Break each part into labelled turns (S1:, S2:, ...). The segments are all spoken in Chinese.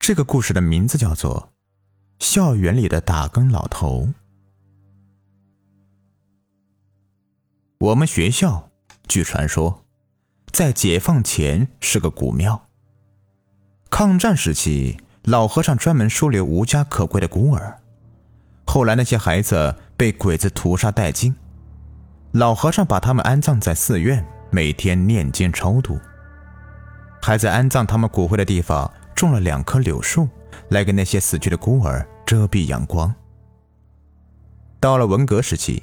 S1: 这个故事的名字叫做《校园里的打更老头》。我们学校据传说，在解放前是个古庙。抗战时期，老和尚专门收留无家可归的孤儿，后来那些孩子被鬼子屠杀殆尽，老和尚把他们安葬在寺院，每天念经超度。还在安葬他们骨灰的地方。种了两棵柳树，来给那些死去的孤儿遮蔽阳光。到了文革时期，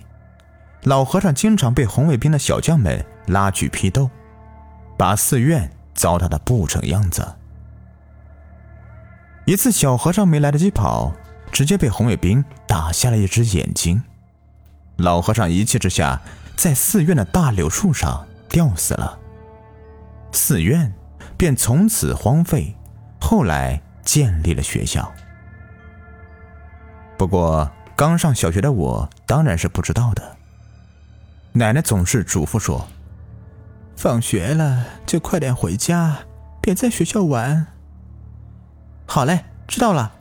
S1: 老和尚经常被红卫兵的小将们拉去批斗，把寺院糟蹋的不成样子。一次，小和尚没来得及跑，直接被红卫兵打瞎了一只眼睛。老和尚一气之下，在寺院的大柳树上吊死了。寺院便从此荒废。后来建立了学校，不过刚上小学的我当然是不知道的。奶奶总是嘱咐说：“放学了就快点回家，别在学校玩。”好嘞，知道了。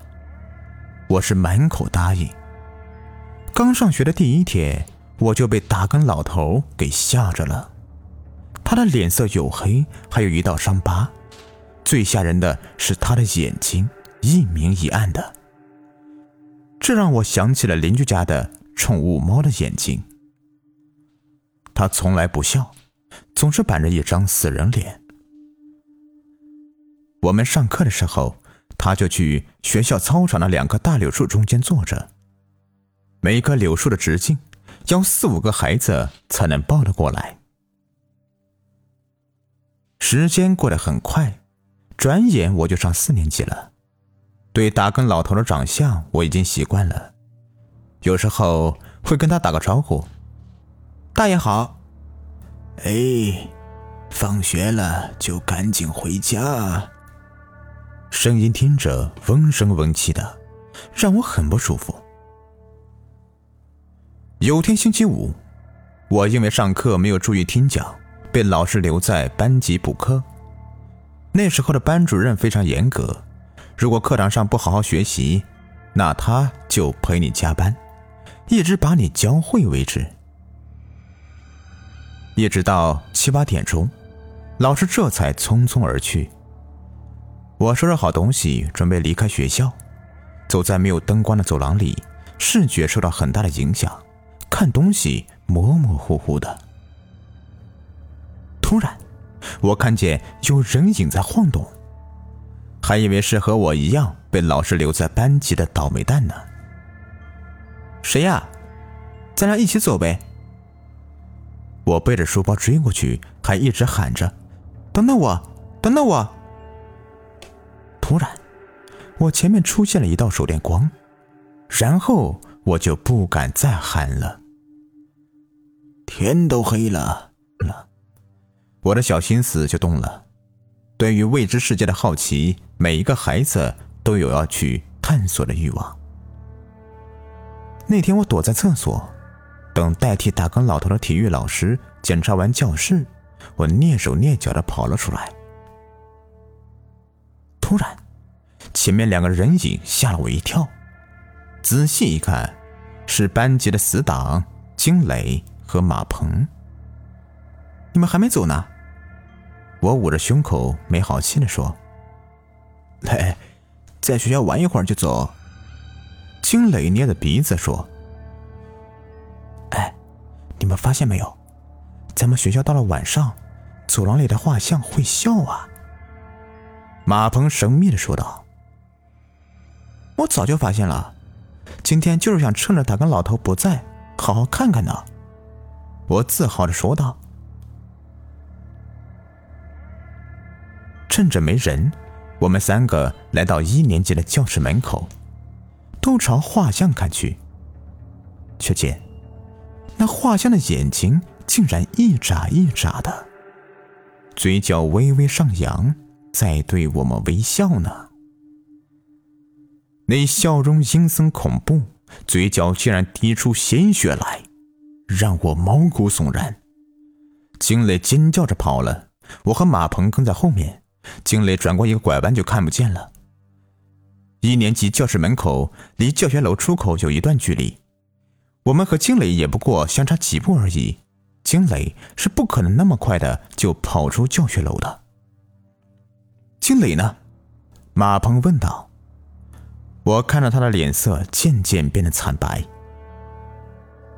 S1: 我是满口答应。刚上学的第一天，我就被打更老头给吓着了。他的脸色黝黑，还有一道伤疤。最吓人的是他的眼睛一明一暗的，这让我想起了邻居家的宠物猫的眼睛。他从来不笑，总是板着一张死人脸。我们上课的时候，他就去学校操场的两棵大柳树中间坐着，每一棵柳树的直径要四五个孩子才能抱得过来。时间过得很快。转眼我就上四年级了，对打更老头的长相我已经习惯了，有时候会跟他打个招呼：“大爷好。”“哎，放学了就赶紧回家。”声音听着嗡声嗡气的，让我很不舒服。有天星期五，我因为上课没有注意听讲，被老师留在班级补课。那时候的班主任非常严格，如果课堂上不好好学习，那他就陪你加班，一直把你教会为止。一直到七八点钟，老师这才匆匆而去。我收拾好东西，准备离开学校，走在没有灯光的走廊里，视觉受到很大的影响，看东西模模糊糊的。突然。我看见有人影在晃动，还以为是和我一样被老师留在班级的倒霉蛋呢。谁呀？咱俩一起走呗。我背着书包追过去，还一直喊着：“等等我，等等我。”突然，我前面出现了一道手电光，然后我就不敢再喊了。天都黑了。我的小心思就动了，对于未知世界的好奇，每一个孩子都有要去探索的欲望。那天我躲在厕所，等代替打更老头的体育老师检查完教室，我蹑手蹑脚的跑了出来。突然，前面两个人影吓了我一跳，仔细一看，是班级的死党金磊和马鹏。你们还没走呢？我捂着胸口，没好气的说：“来，在学校玩一会儿就走。”金磊捏着鼻子说：“哎，你们发现没有？咱们学校到了晚上，走廊里的画像会笑啊。”马鹏神秘的说道：“我早就发现了，今天就是想趁着他跟老头不在，好好看看呢。”我自豪的说道。趁着没人，我们三个来到一年级的教室门口，都朝画像看去，却见那画像的眼睛竟然一眨一眨的，嘴角微微上扬，在对我们微笑呢。那笑容阴森恐怖，嘴角竟然滴出鲜血来，让我毛骨悚然。惊雷尖叫着跑了，我和马鹏跟在后面。惊雷转过一个拐弯就看不见了，一年级教室门口离教学楼出口有一段距离，我们和金磊也不过相差几步而已。金磊是不可能那么快的就跑出教学楼的。金磊呢？马鹏问道。我看着他的脸色渐渐变得惨白。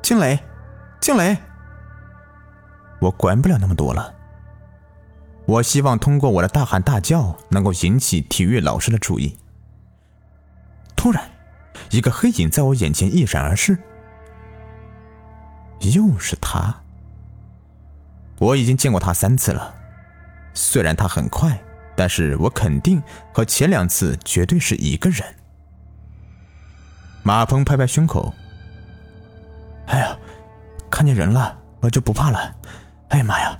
S1: 金磊，金磊，我管不了那么多了。我希望通过我的大喊大叫能够引起体育老师的注意。突然，一个黑影在我眼前一闪而逝，又是他。我已经见过他三次了，虽然他很快，但是我肯定和前两次绝对是一个人。马鹏拍拍胸口：“哎呀，看见人了，我就不怕了。哎呀妈呀，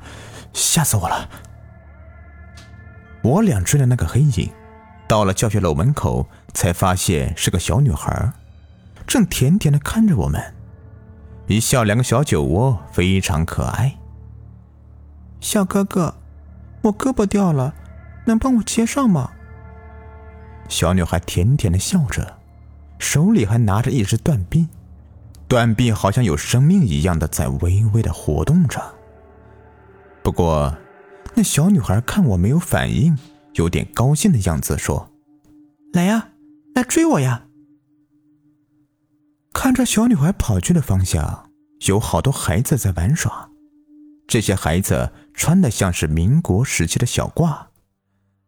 S1: 吓死我了！”我俩追的那个黑影，到了教学楼门口，才发现是个小女孩，正甜甜的看着我们，一笑两个小酒窝，非常可爱。
S2: 小哥哥，我胳膊掉了，能帮我接上吗？
S1: 小女孩甜甜的笑着，手里还拿着一只断臂，断臂好像有生命一样的在微微的活动着。不过，那小女孩看我没有反应，有点高兴的样子，说：“
S2: 来呀，来追我呀！”
S1: 看着小女孩跑去的方向，有好多孩子在玩耍。这些孩子穿的像是民国时期的小褂，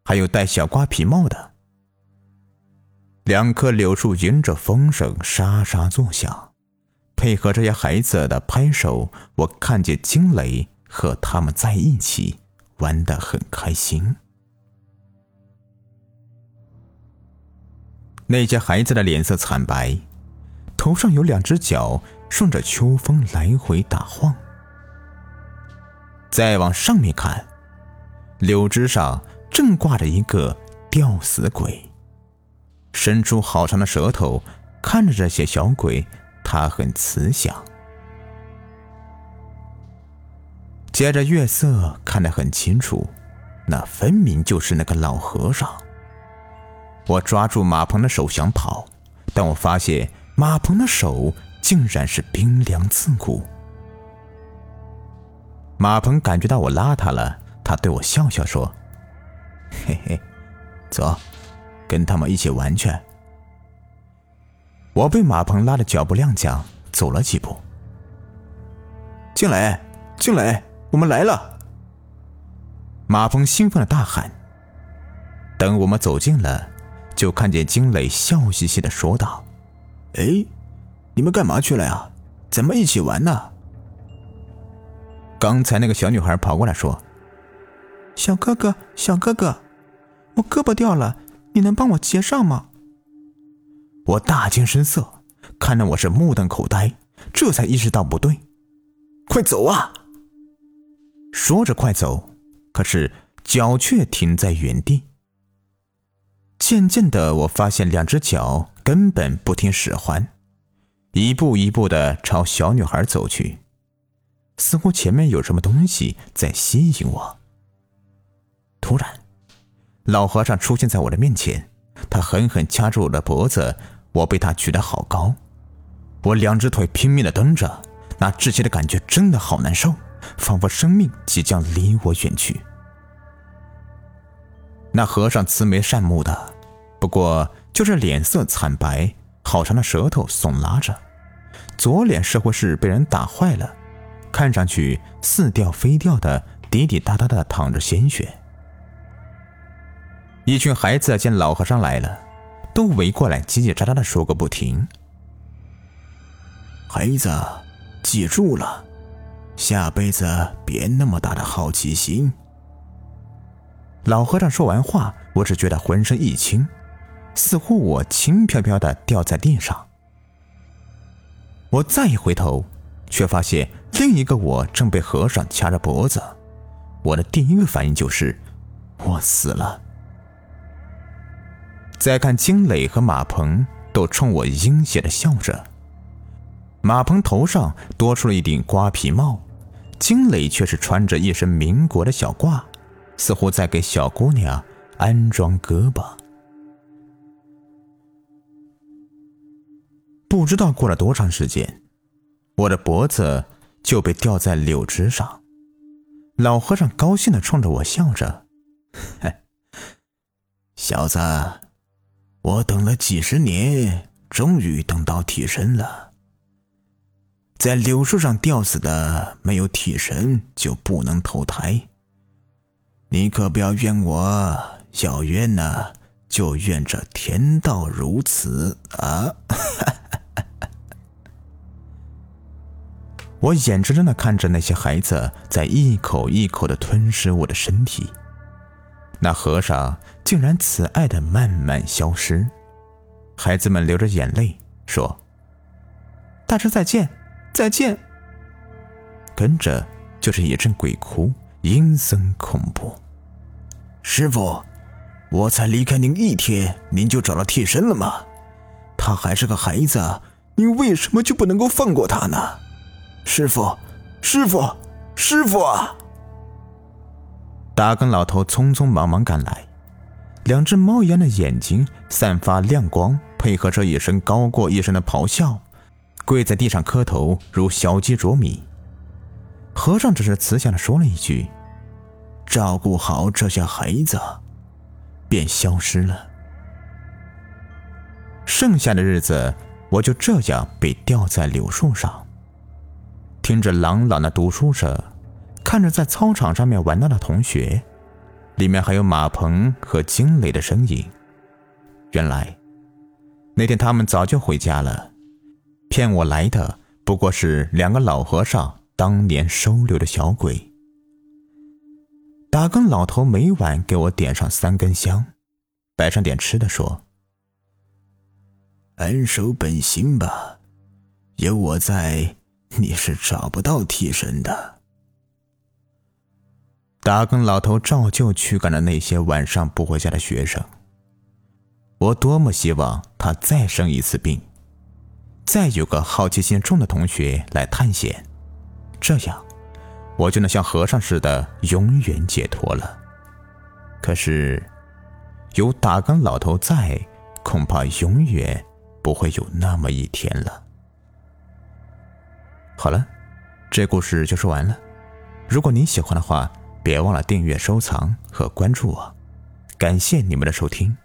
S1: 还有戴小瓜皮帽的。两棵柳树迎着风声沙沙作响，配合这些孩子的拍手，我看见惊雷和他们在一起玩得很开心。那些孩子的脸色惨白，头上有两只脚顺着秋风来回打晃。再往上面看，柳枝上正挂着一个吊死鬼，伸出好长的舌头看着这些小鬼，他很慈祥。接着月色看得很清楚，那分明就是那个老和尚。我抓住马鹏的手想跑，但我发现马鹏的手竟然是冰凉刺骨。马鹏感觉到我拉他了，他对我笑笑说：“嘿嘿，走，跟他们一起玩去。”我被马鹏拉的脚步踉跄，走了几步。进来，进来，我们来了！马峰兴奋的大喊。等我们走近了，就看见金磊笑嘻嘻的说道：“哎，你们干嘛去了呀？怎么一起玩呢？”刚才那个小女孩跑过来说：“
S2: 小哥哥，小哥哥，我胳膊掉了，你能帮我接上吗？”
S1: 我大惊失色，看得我是目瞪口呆，这才意识到不对，快走啊！说着快走，可是脚却停在原地。渐渐的，我发现两只脚根本不听使唤，一步一步的朝小女孩走去。似乎前面有什么东西在吸引我。突然，老和尚出现在我的面前，他狠狠掐住我的脖子，我被他举得好高，我两只腿拼命的蹬着，那窒息的感觉真的好难受，仿佛生命即将离我远去。那和尚慈眉善目的，不过就是脸色惨白，好长的舌头耸拉着，左脸似乎是被人打坏了。看上去似掉非掉的，滴滴答答的淌着鲜血。一群孩子见老和尚来了，都围过来叽叽喳喳的说个不停。孩子，记住了，下辈子别那么大的好奇心。老和尚说完话，我只觉得浑身一轻，似乎我轻飘飘的掉在地上。我再一回头。却发现另一个我正被和尚掐着脖子，我的第一个反应就是我死了。再看金磊和马鹏都冲我阴险的笑着，马鹏头上多出了一顶瓜皮帽，金磊却是穿着一身民国的小褂，似乎在给小姑娘安装胳膊。不知道过了多长时间，我的脖子就被吊在柳枝上。老和尚高兴的冲着我笑着：“小子，我等了几十年，终于等到替身了。在柳树上吊死的没有替身就不能投胎。你可不要怨我，要怨呢，就怨这天道如此啊！” 我眼睁睁的看着那些孩子在一口一口的吞噬我的身体，那和尚竟然慈爱的慢慢消失。孩子们流着眼泪说：“
S2: 大师再见，再见。”
S1: 跟着就是一阵鬼哭，阴森恐怖。师傅，我才离开您一天，您就找到替身了吗？他还是个孩子，您为什么就不能够放过他呢？师傅，师傅，师傅啊！大根老头匆匆忙忙赶来，两只猫一样的眼睛散发亮光，配合着一声高过一声的咆哮，跪在地上磕头，如小鸡啄米。和尚只是慈祥的说了一句：“照顾好这些孩子”，便消失了。剩下的日子，我就这样被吊在柳树上。听着朗朗的读书声，看着在操场上面玩闹的同学，里面还有马鹏和金磊的身影。原来，那天他们早就回家了，骗我来的不过是两个老和尚当年收留的小鬼。打更老头每晚给我点上三根香，摆上点吃的，说：“安守本心吧，有我在。”你是找不到替身的。打更老头照旧驱赶了那些晚上不回家的学生。我多么希望他再生一次病，再有个好奇心重的同学来探险，这样我就能像和尚似的永远解脱了。可是，有打更老头在，恐怕永远不会有那么一天了。好了，这故事就说完了。如果您喜欢的话，别忘了订阅、收藏和关注我。感谢你们的收听。